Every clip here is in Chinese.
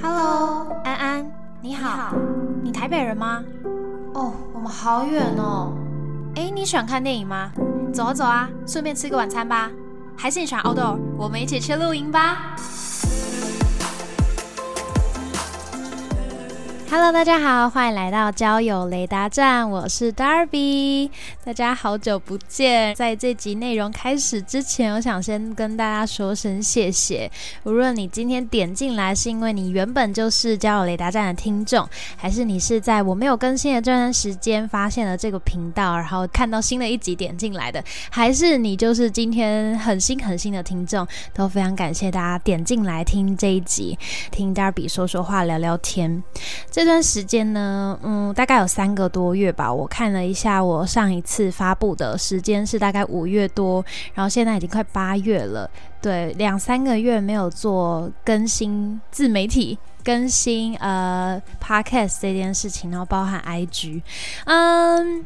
Hello，安安，你好，好。你台北人吗？哦，我们好远哦。哎，你喜欢看电影吗？走啊走啊，顺便吃个晚餐吧。还是你喜欢 outdoor？我们一起去露营吧。Hello，大家好，欢迎来到交友雷达站，我是 Darby。大家好久不见，在这集内容开始之前，我想先跟大家说声谢谢。无论你今天点进来是因为你原本就是交友雷达站的听众，还是你是在我没有更新的这段时间发现了这个频道，然后看到新的一集点进来的，还是你就是今天很新很新的听众，都非常感谢大家点进来听这一集，听 Darby 说说话，聊聊天。这段时间呢，嗯，大概有三个多月吧。我看了一下，我上一次发布的时间是大概五月多，然后现在已经快八月了。对，两三个月没有做更新自媒体更新呃 podcast 这件事情，然后包含 IG，嗯，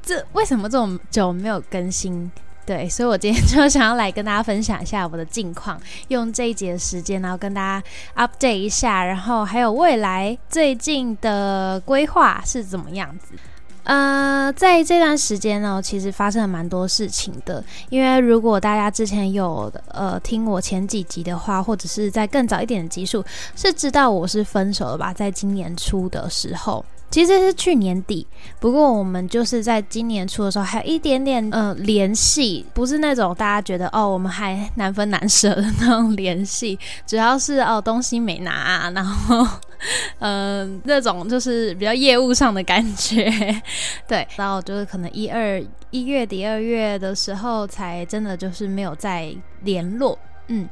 这为什么这么久没有更新？对，所以我今天 就想要来跟大家分享一下我的近况，用这一节的时间，然后跟大家 update 一下，然后还有未来最近的规划是怎么样子。呃，在这段时间呢，其实发生了蛮多事情的。因为如果大家之前有呃听我前几集的话，或者是在更早一点的集数，是知道我是分手了吧？在今年初的时候。其实是去年底，不过我们就是在今年初的时候还有一点点呃联系，不是那种大家觉得哦我们还难分难舍的那种联系，主要是哦东西没拿，然后嗯、那种就是比较业务上的感觉，对，然后就是可能一二一月底二月的时候才真的就是没有再联络，嗯，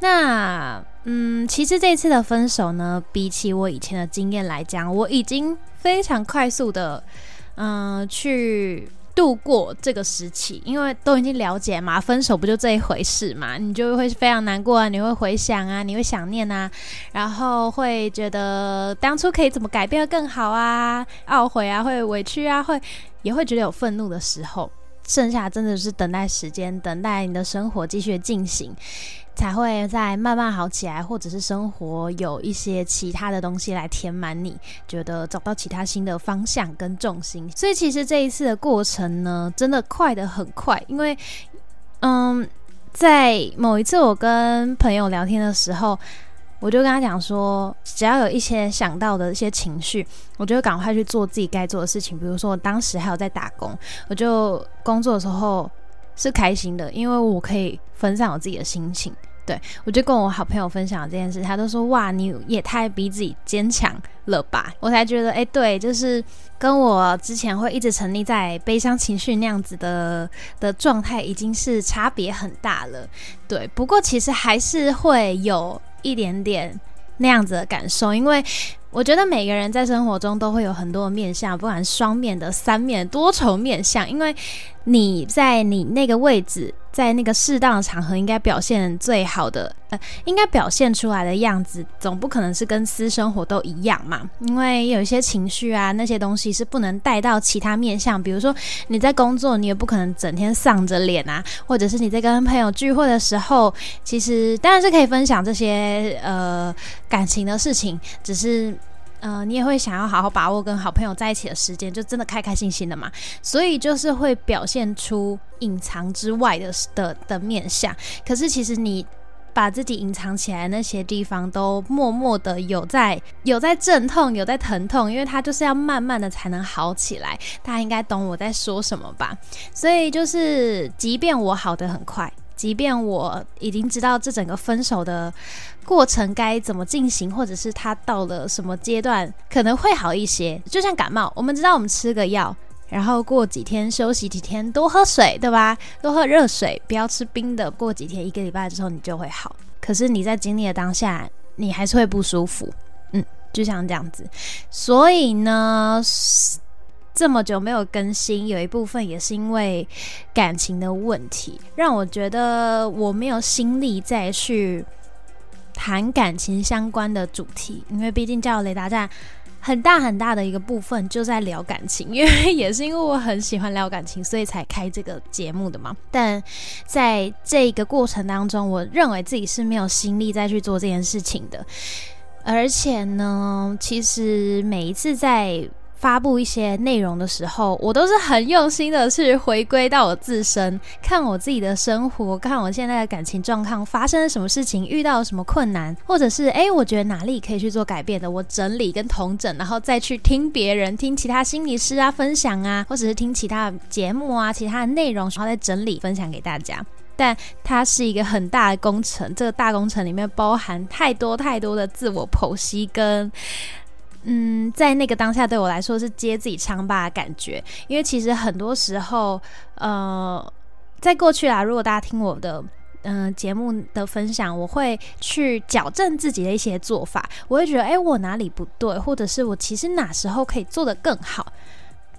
那嗯其实这次的分手呢，比起我以前的经验来讲，我已经非常快速的，嗯、去度过这个时期，因为都已经了解嘛，分手不就这一回事嘛，你就会非常难过啊，你会回想啊，你会想念啊，然后会觉得当初可以怎么改变的更好啊，懊悔啊，会委屈啊，会也会觉得有愤怒的时候，剩下真的是等待时间，等待你的生活继续进行。才会再慢慢好起来，或者是生活有一些其他的东西来填满你，觉得找到其他新的方向跟重心。所以其实这一次的过程呢，真的快得很快，因为嗯，在某一次我跟朋友聊天的时候。我就跟他讲说，只要有一些想到的一些情绪，我就赶快去做自己该做的事情。比如说，我当时还有在打工，我就工作的时候是开心的，因为我可以分散我自己的心情。对我就跟我好朋友分享这件事，他都说哇，你也太逼自己坚强了吧！我才觉得，哎、对，就是跟我之前会一直沉溺在悲伤情绪那样子的的状态，已经是差别很大了。对，不过其实还是会有一点点那样子的感受，因为我觉得每个人在生活中都会有很多面相，不管双面的、三面、多重面相，因为你在你那个位置，在那个适当的场合，应该表现最好的，呃，应该表现出来的样子，总不可能是跟私生活都一样嘛。因为有一些情绪啊，那些东西是不能带到其他面相，比如说你在工作，你也不可能整天丧着脸啊，或者是你在跟朋友聚会的时候，其实当然是可以分享这些呃感情的事情，只是。呃，你也会想要好好把握跟好朋友在一起的时间，就真的开开心心的嘛。所以就是会表现出隐藏之外的的的面相。可是其实你把自己隐藏起来那些地方，都默默的有在有在阵痛，有在疼痛，因为它就是要慢慢的才能好起来。大家应该懂我在说什么吧？所以就是，即便我好的很快。即便我已经知道这整个分手的过程该怎么进行，或者是他到了什么阶段可能会好一些，就像感冒，我们知道我们吃个药，然后过几天休息几天，多喝水，对吧？多喝热水，不要吃冰的。过几天一个礼拜之后你就会好。可是你在经历的当下，你还是会不舒服，嗯，就像这样子。所以呢。这么久没有更新，有一部分也是因为感情的问题，让我觉得我没有心力再去谈感情相关的主题，因为毕竟叫雷达站很大很大的一个部分就在聊感情，因为也是因为我很喜欢聊感情，所以才开这个节目的嘛。但在这个过程当中，我认为自己是没有心力再去做这件事情的。而且呢，其实每一次在发布一些内容的时候，我都是很用心的去回归到我自身，看我自己的生活，看我现在的感情状况发生了什么事情，遇到了什么困难，或者是诶，我觉得哪里可以去做改变的，我整理跟统整，然后再去听别人听其他心理师啊分享啊，或者是听其他节目啊，其他的内容，然后再整理分享给大家。但它是一个很大的工程，这个大工程里面包含太多太多的自我剖析跟。嗯，在那个当下，对我来说是接自己疮疤的感觉。因为其实很多时候，呃，在过去啊，如果大家听我的嗯节目的分享，我会去矫正自己的一些做法。我会觉得，哎，我哪里不对，或者是我其实哪时候可以做得更好。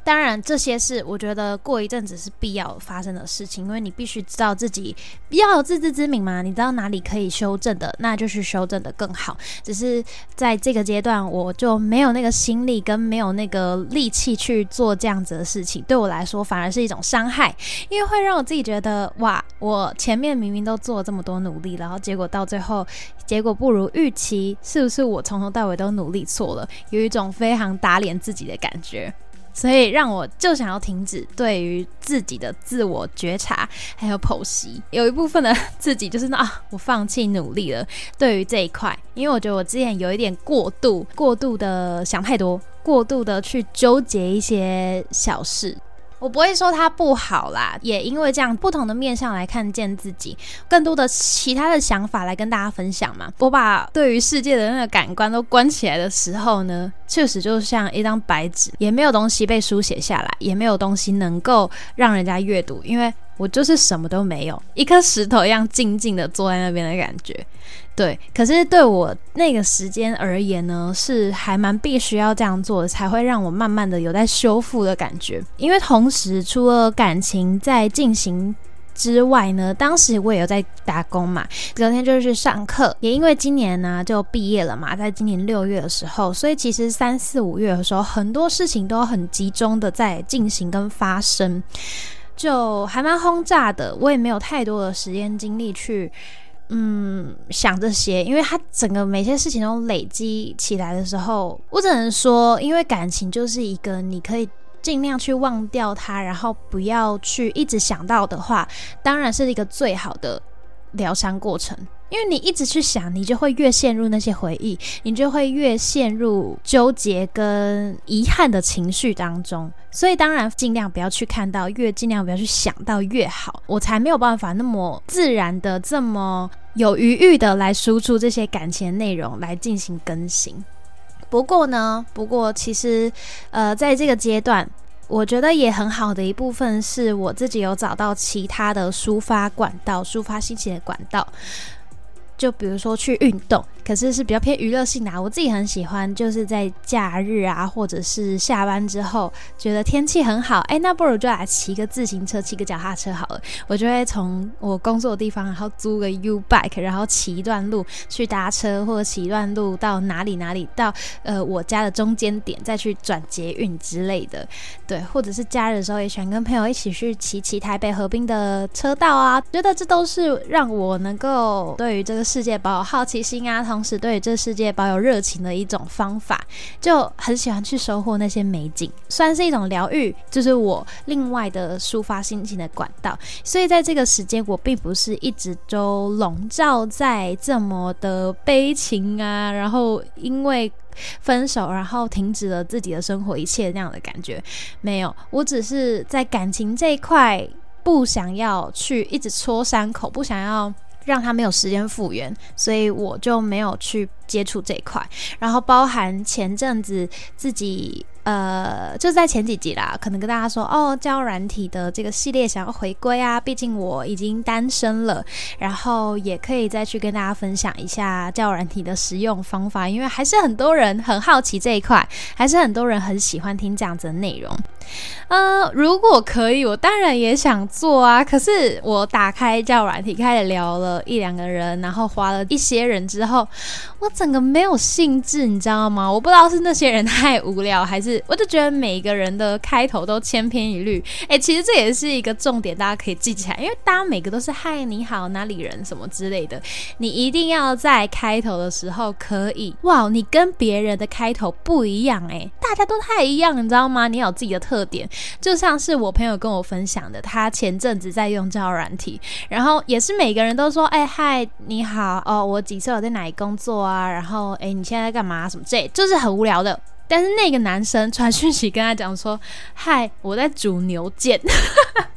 当然，这些是我觉得过一阵子是必要发生的事情，因为你必须知道自己要有自知之明嘛。你知道哪里可以修正的，那就是修正的更好。只是在这个阶段，我就没有那个心力跟没有那个力气去做这样子的事情。对我来说，反而是一种伤害，因为会让我自己觉得，哇，我前面明明都做了这么多努力，然后结果到最后结果不如预期，是不是我从头到尾都努力错了？有一种非常打脸自己的感觉。所以让我就想要停止对于自己的自我觉察，还有剖析。有一部分的 自己就是那啊，我放弃努力了。对于这一块，因为我觉得我之前有一点过度、过度的想太多，过度的去纠结一些小事。我不会说它不好啦，也因为这样不同的面向来看见自己，更多的其他的想法来跟大家分享嘛。我把对于世界的那个感官都关起来的时候呢，确实就像一张白纸，也没有东西被书写下来，也没有东西能够让人家阅读，因为我就是什么都没有，一颗石头一样静静的坐在那边的感觉。对，可是对我那个时间而言呢，是还蛮必须要这样做的，才会让我慢慢的有在修复的感觉。因为同时除了感情在进行之外呢，当时我也有在打工嘛，隔天就是去上课。也因为今年呢就毕业了嘛，在今年六月的时候，所以其实三四五月的时候，很多事情都很集中的在进行跟发生，就还蛮轰炸的。我也没有太多的时间精力去。嗯，想这些，因为他整个每些事情都累积起来的时候，我只能说，因为感情就是一个你可以尽量去忘掉它，然后不要去一直想到的话，当然是一个最好的疗伤过程。因为你一直去想，你就会越陷入那些回忆，你就会越陷入纠结跟遗憾的情绪当中。所以当然尽量不要去看到，越尽量不要去想到越好，我才没有办法那么自然的、这么有余裕的来输出这些感情内容来进行更新。不过呢，不过其实，呃，在这个阶段。我觉得也很好的一部分是我自己有找到其他的抒发管道，抒发心情的管道。就比如说去运动，可是是比较偏娱乐性的。啊我自己很喜欢，就是在假日啊，或者是下班之后，觉得天气很好，哎，那不如就来骑个自行车，骑个脚踏车好了。我就会从我工作的地方，然后租个 U bike，然后骑一段路去搭车，或者骑一段路到哪里哪里，到呃我家的中间点再去转捷运之类的。对，或者是假日的时候，也喜欢跟朋友一起去骑骑台北河滨的车道啊，觉得这都是让我能够对于这个。世界保有好奇心啊，同时对这世界保有热情的一种方法，就很喜欢去收获那些美景，算是一种疗愈，就是我另外的抒发心情的管道。所以在这个时间，我并不是一直都笼罩在这么的悲情啊，然后因为分手，然后停止了自己的生活一切那样的感觉，没有，我只是在感情这一块不想要去一直戳伤口，不想要。让他没有时间复原，所以我就没有去接触这一块。然后包含前阵子自己呃，就是在前几集啦，可能跟大家说哦，交软体的这个系列想要回归啊，毕竟我已经单身了，然后也可以再去跟大家分享一下交软体的使用方法，因为还是很多人很好奇这一块，还是很多人很喜欢听这样子的内容。呃，如果可以，我当然也想做啊。可是我打开叫软体，开始聊了一两个人，然后花了一些人之后，我整个没有兴致，你知道吗？我不知道是那些人太无聊，还是我就觉得每一个人的开头都千篇一律。哎，其实这也是一个重点，大家可以记起来，因为大家每个都是嗨，你好，哪里人什么之类的，你一定要在开头的时候可以哇，你跟别人的开头不一样，哎，大家都太一样，你知道吗？你有自己的特点。就像是我朋友跟我分享的，他前阵子在用交友软体，然后也是每个人都说：“哎嗨，你好哦，我几岁？我在哪里工作啊？然后哎，你现在在干嘛？什么这就是很无聊的。”但是那个男生传讯息跟他讲说：“嗨，我在煮牛腱。”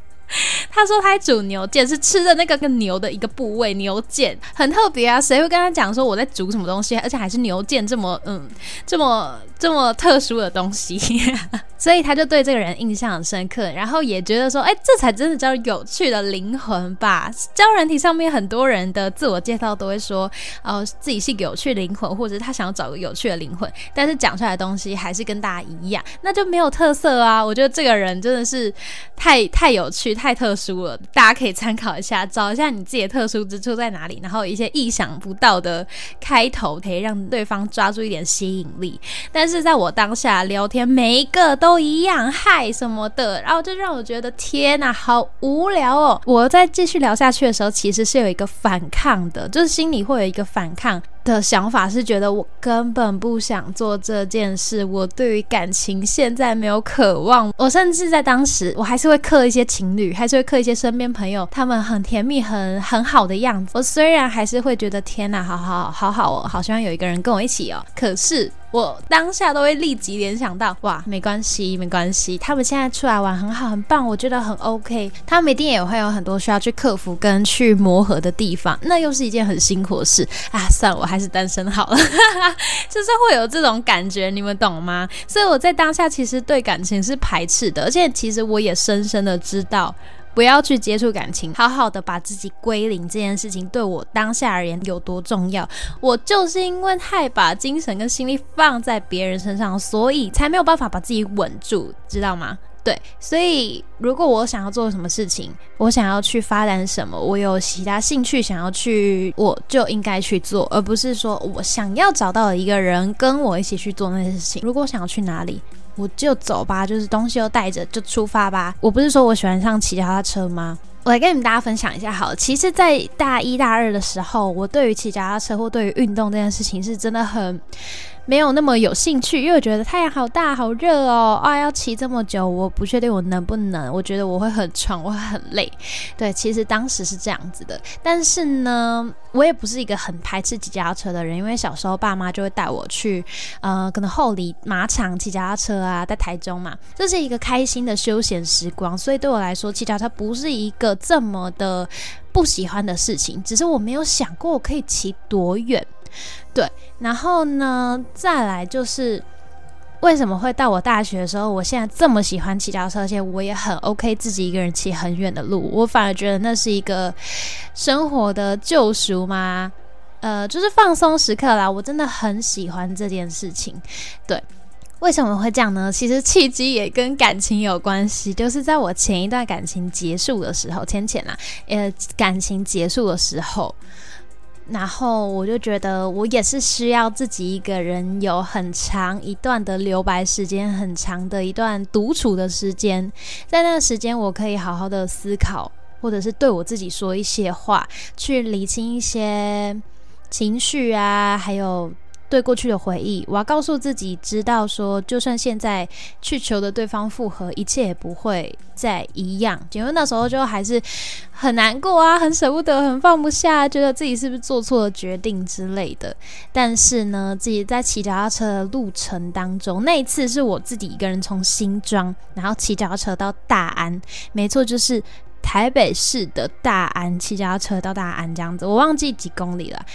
他说他煮牛腱是吃的那个跟牛的一个部位，牛腱很特别啊。谁会跟他讲说我在煮什么东西，而且还是牛腱这么嗯这么这么特殊的东西？所以他就对这个人印象很深刻，然后也觉得说，哎，这才真的叫有趣的灵魂吧。教人体上面很多人的自我介绍都会说，哦，自己是有趣灵魂，或者他想要找个有趣的灵魂，但是讲出来的东西还是跟大家一样，那就没有特色啊。我觉得这个人真的是太太有趣、太特殊了，大家可以参考一下，找一下你自己的特殊之处在哪里，然后一些意想不到的开头可以让对方抓住一点吸引力。但是在我当下聊天，每一个都。都一样嗨什么的，然后就让我觉得天哪，好无聊哦！我在继续聊下去的时候，其实是有一个反抗的，就是心里会有一个反抗的想法，是觉得我根本不想做这件事。我对于感情现在没有渴望，我甚至在当时，我还是会刻一些情侣，还是会刻一些身边朋友，他们很甜蜜、很很好的样子。我虽然还是会觉得天哪，好好好好哦，好希望有一个人跟我一起哦，可是。我当下都会立即联想到，哇，没关系，没关系，他们现在出来玩很好，很棒，我觉得很 OK。他们一定也会有很多需要去克服跟去磨合的地方，那又是一件很辛苦的事啊。算了，我还是单身好了，就是会有这种感觉，你们懂吗？所以我在当下其实对感情是排斥的，而且其实我也深深的知道。不要去接触感情，好好的把自己归零这件事情对我当下而言有多重要？我就是因为太把精神跟心力放在别人身上，所以才没有办法把自己稳住，知道吗？对，所以如果我想要做什么事情，我想要去发展什么，我有其他兴趣想要去，我就应该去做，而不是说我想要找到一个人跟我一起去做那些事情。如果想要去哪里？我就走吧，就是东西都带着就出发吧。我不是说我喜欢上骑脚踏车吗？我来跟你们大家分享一下。好，其实，在大一大二的时候，我对于骑脚踏车或对于运动这件事情是真的很。没有那么有兴趣，因为我觉得太阳好大好热哦，啊，要骑这么久，我不确定我能不能，我觉得我会很喘，我会很累。对，其实当时是这样子的，但是呢，我也不是一个很排斥骑脚踏车的人，因为小时候爸妈就会带我去，呃，可能后里马场骑脚踏车啊，在台中嘛，这是一个开心的休闲时光，所以对我来说，骑脚踏车不是一个这么的不喜欢的事情，只是我没有想过我可以骑多远。对，然后呢，再来就是为什么会到我大学的时候，我现在这么喜欢骑脚车，而且我也很 OK 自己一个人骑很远的路，我反而觉得那是一个生活的救赎吗？呃，就是放松时刻啦。我真的很喜欢这件事情。对，为什么会这样呢？其实契机也跟感情有关系，就是在我前一段感情结束的时候，浅浅啦，呃，感情结束的时候。然后我就觉得，我也是需要自己一个人有很长一段的留白时间，很长的一段独处的时间，在那个时间，我可以好好的思考，或者是对我自己说一些话，去理清一些情绪啊，还有。对过去的回忆，我要告诉自己，知道说，就算现在去求的对方复合，一切也不会再一样。因为那时候就还是很难过啊，很舍不得，很放不下，觉得自己是不是做错了决定之类的。但是呢，自己在骑脚踏车的路程当中，那一次是我自己一个人从新庄，然后骑脚踏车到大安，没错，就是台北市的大安，骑脚踏车到大安这样子，我忘记几公里了。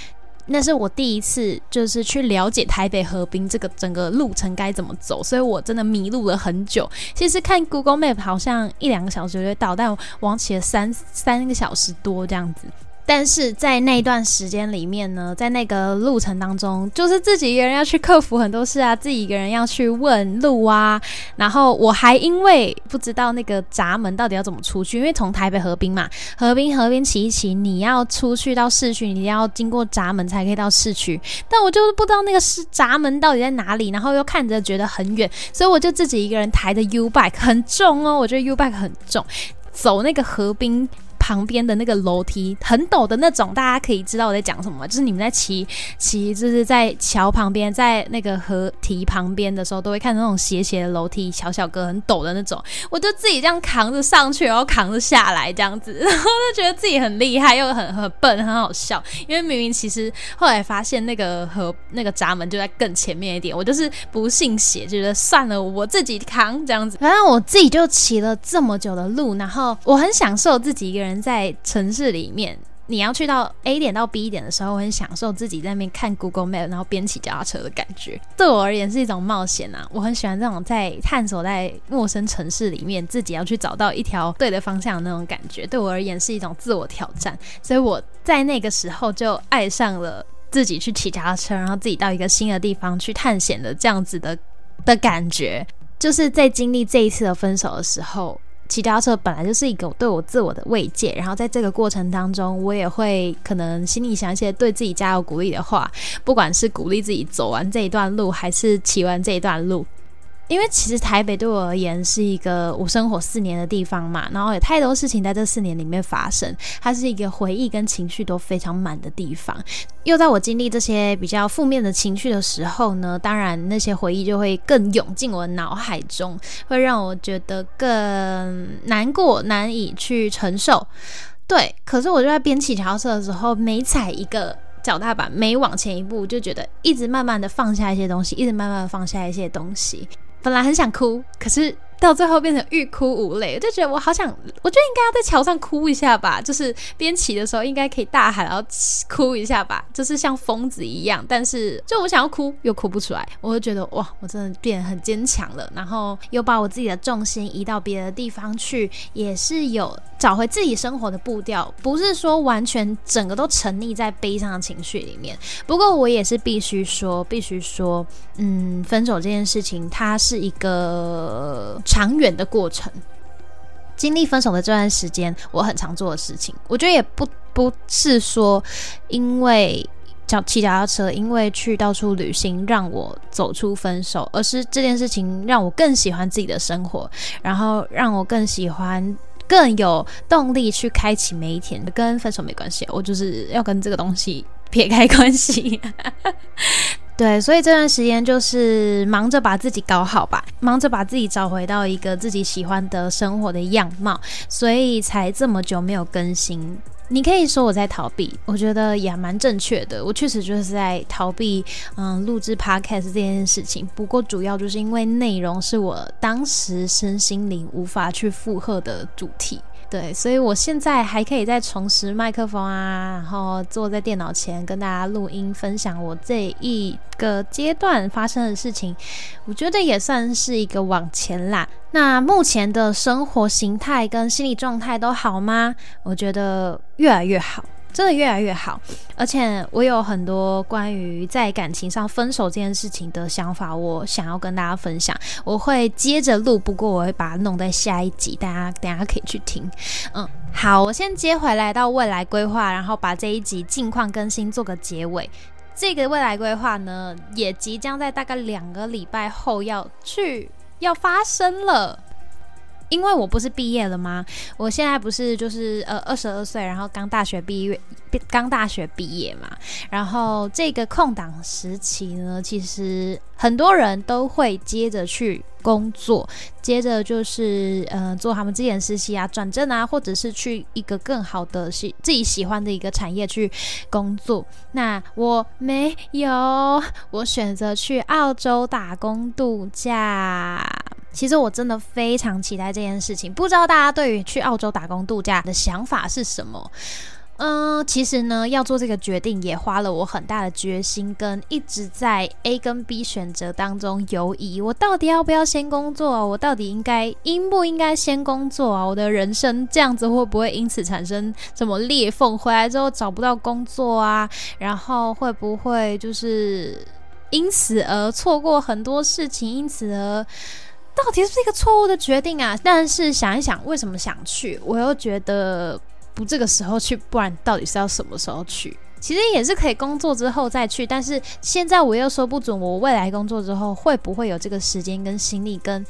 那是我第一次，就是去了解台北河滨这个整个路程该怎么走，所以我真的迷路了很久。其实看 Google Map 好像一两个小时就会到，但我往骑了三三个小时多这样子。但是在那段时间里面呢，在那个路程当中，就是自己一个人要去克服很多事啊，自己一个人要去问路啊。然后我还因为不知道那个闸门到底要怎么出去，因为从台北河滨嘛，河滨河滨骑一骑，你要出去到市区，你要经过闸门才可以到市区。但我就是不知道那个是闸门到底在哪里，然后又看着觉得很远，所以我就自己一个人抬着 U bike，很重哦，我觉得 U bike 很重，走那个河滨。旁边的那个楼梯很陡的那种，大家可以知道我在讲什么，就是你们在骑骑，就是在桥旁边，在那个河堤旁边的时候，都会看到那种斜斜的楼梯，小小个很陡的那种。我就自己这样扛着上去，然后扛着下来，这样子，然后就觉得自己很厉害，又很很笨，很好笑。因为明明其实后来发现那个河那个闸门就在更前面一点，我就是不信邪，觉得算了，我自己扛这样子。反正我自己就骑了这么久的路，然后我很享受自己一个人。在城市里面，你要去到 A 点到 B 点的时候，我很享受自己在那边看 Google Map，然后边骑脚踏车的感觉。对我而言是一种冒险啊！我很喜欢这种在探索在陌生城市里面，自己要去找到一条对的方向的那种感觉。对我而言是一种自我挑战，所以我在那个时候就爱上了自己去骑脚踏车，然后自己到一个新的地方去探险的这样子的的感觉。就是在经历这一次的分手的时候。骑脚踏车本来就是一个对我自我的慰藉，然后在这个过程当中，我也会可能心里想一些对自己加油鼓励的话，不管是鼓励自己走完这一段路，还是骑完这一段路。因为其实台北对我而言是一个我生活四年的地方嘛，然后有太多事情在这四年里面发生，它是一个回忆跟情绪都非常满的地方。又在我经历这些比较负面的情绪的时候呢，当然那些回忆就会更涌进我的脑海中，会让我觉得更难过、难以去承受。对，可是我就在边骑脚踏车的时候，每踩一个脚踏板，每往前一步，就觉得一直慢慢的放下一些东西，一直慢慢的放下一些东西。本来很想哭，可是到最后变成欲哭无泪，我就觉得我好想，我觉得应该要在桥上哭一下吧，就是边骑的时候应该可以大喊，然后哭一下吧，就是像疯子一样。但是就我想要哭又哭不出来，我就觉得哇，我真的变得很坚强了，然后又把我自己的重心移到别的地方去，也是有找回自己生活的步调，不是说完全整个都沉溺在悲伤的情绪里面。不过我也是必须说，必须说，嗯，分手这件事情它。是一个长远的过程。经历分手的这段时间，我很常做的事情，我觉得也不不是说因为脚骑脚踏车，因为去到处旅行让我走出分手，而是这件事情让我更喜欢自己的生活，然后让我更喜欢、更有动力去开启每一天。跟分手没关系，我就是要跟这个东西撇开关系。对，所以这段时间就是忙着把自己搞好吧，忙着把自己找回到一个自己喜欢的生活的样貌，所以才这么久没有更新。你可以说我在逃避，我觉得也蛮正确的。我确实就是在逃避，嗯，录制 podcast 这件事情。不过主要就是因为内容是我当时身心灵无法去负荷的主题。对，所以我现在还可以再重拾麦克风啊，然后坐在电脑前跟大家录音，分享我这一个阶段发生的事情，我觉得也算是一个往前啦。那目前的生活形态跟心理状态都好吗？我觉得越来越好。真的越来越好，而且我有很多关于在感情上分手这件事情的想法，我想要跟大家分享。我会接着录，不过我会把它弄在下一集，大家等下可以去听。嗯，好，我先接回来到未来规划，然后把这一集近况更新做个结尾。这个未来规划呢，也即将在大概两个礼拜后要去要发生了。因为我不是毕业了吗？我现在不是就是呃二十二岁，然后刚大学毕业，刚大学毕业嘛。然后这个空档时期呢，其实很多人都会接着去工作，接着就是呃做他们之前实习啊、转正啊，或者是去一个更好的喜自己喜欢的一个产业去工作。那我没有，我选择去澳洲打工度假。其实我真的非常期待这件事情，不知道大家对于去澳洲打工度假的想法是什么？嗯，其实呢，要做这个决定也花了我很大的决心，跟一直在 A 跟 B 选择当中犹疑，我到底要不要先工作？我到底应该应不应该先工作啊？我的人生这样子会不会因此产生什么裂缝？回来之后找不到工作啊？然后会不会就是因此而错过很多事情？因此而到底是不是一个错误的决定啊？但是想一想，为什么想去？我又觉得。不这个时候去，不然到底是要什么时候去？其实也是可以工作之后再去，但是现在我又说不准，我未来工作之后会不会有这个时间、跟心力、跟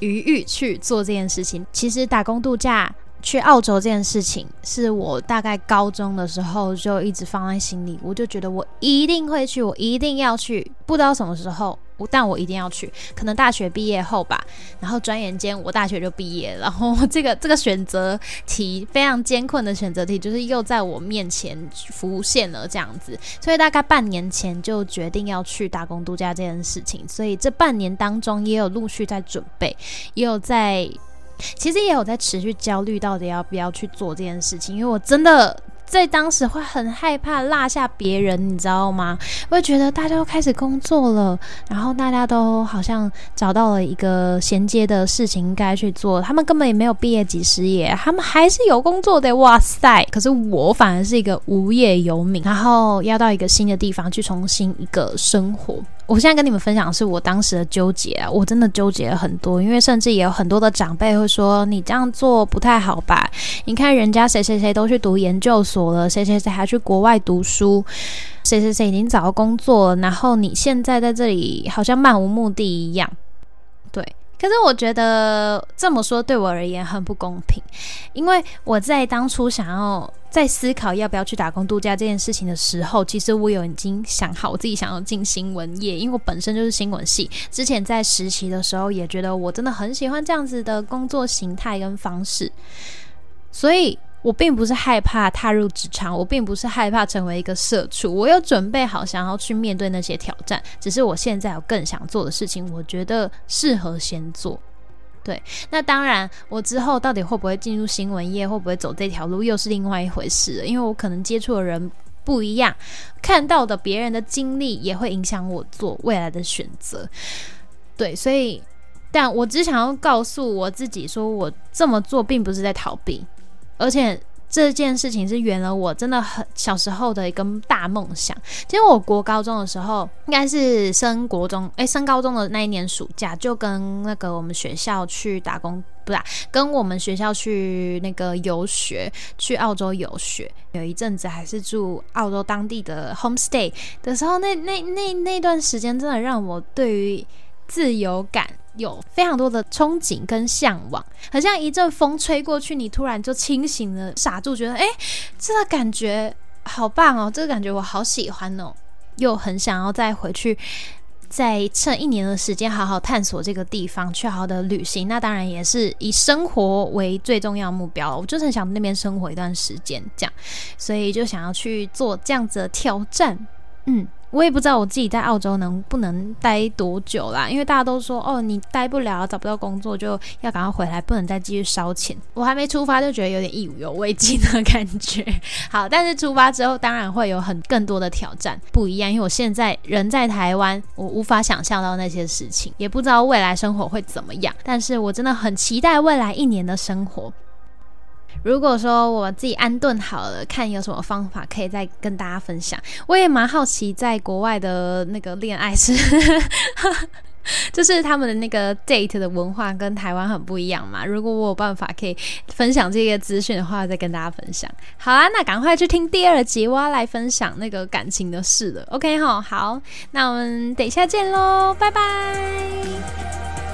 余裕去做这件事情？其实打工度假去澳洲这件事情，是我大概高中的时候就一直放在心里，我就觉得我一定会去，我一定要去，不知道什么时候。但我一定要去，可能大学毕业后吧。然后转眼间我大学就毕业，然后这个这个选择题非常艰困的选择题，就是又在我面前浮现了这样子。所以大概半年前就决定要去打工度假这件事情。所以这半年当中也有陆续在准备，也有在，其实也有在持续焦虑，到底要不要去做这件事情，因为我真的。在当时会很害怕落下别人，你知道吗？会觉得大家都开始工作了，然后大家都好像找到了一个衔接的事情应该去做，他们根本也没有毕业即失业，他们还是有工作的。哇塞！可是我反而是一个无业游民，然后要到一个新的地方去重新一个生活。我现在跟你们分享的是我当时的纠结，我真的纠结了很多，因为甚至也有很多的长辈会说你这样做不太好吧？你看人家谁谁谁都去读研究所了，谁谁谁还去国外读书，谁谁谁已经找到工作了，然后你现在在这里好像漫无目的一样，可是我觉得这么说对我而言很不公平，因为我在当初想要在思考要不要去打工度假这件事情的时候，其实我有已经想好我自己想要进新闻业，因为我本身就是新闻系，之前在实习的时候也觉得我真的很喜欢这样子的工作形态跟方式，所以。我并不是害怕踏入职场，我并不是害怕成为一个社畜，我有准备好想要去面对那些挑战。只是我现在有更想做的事情，我觉得适合先做。对，那当然，我之后到底会不会进入新闻业，会不会走这条路，又是另外一回事了。因为我可能接触的人不一样，看到的别人的经历也会影响我做未来的选择。对，所以，但我只想要告诉我自己，说我这么做并不是在逃避。而且这件事情是圆了我真的很小时候的一个大梦想。其实我国高中的时候，应该是升国中，哎，升高中的那一年暑假，就跟那个我们学校去打工，不是跟我们学校去那个游学，去澳洲游学。有一阵子还是住澳洲当地的 homestay 的时候，那那那那段时间真的让我对于自由感。有非常多的憧憬跟向往，好像一阵风吹过去，你突然就清醒了，傻住，觉得哎，这个感觉好棒哦，这个感觉我好喜欢哦，又很想要再回去，再趁一年的时间好好探索这个地方，去好好的旅行。那当然也是以生活为最重要目标，我就是很想那边生活一段时间，这样，所以就想要去做这样子的挑战，嗯。我也不知道我自己在澳洲能不能待多久啦，因为大家都说哦，你待不了，找不到工作就要赶快回来，不能再继续烧钱。我还没出发就觉得有点意犹未尽的感觉。好，但是出发之后当然会有很更多的挑战，不一样，因为我现在人在台湾，我无法想象到那些事情，也不知道未来生活会怎么样。但是我真的很期待未来一年的生活。如果说我自己安顿好了，看有什么方法可以再跟大家分享。我也蛮好奇，在国外的那个恋爱是，就是他们的那个 date 的文化跟台湾很不一样嘛。如果我有办法可以分享这个资讯的话，再跟大家分享。好啊，那赶快去听第二集，我要来分享那个感情的事了。OK 哈，好，那我们等一下见喽，拜拜。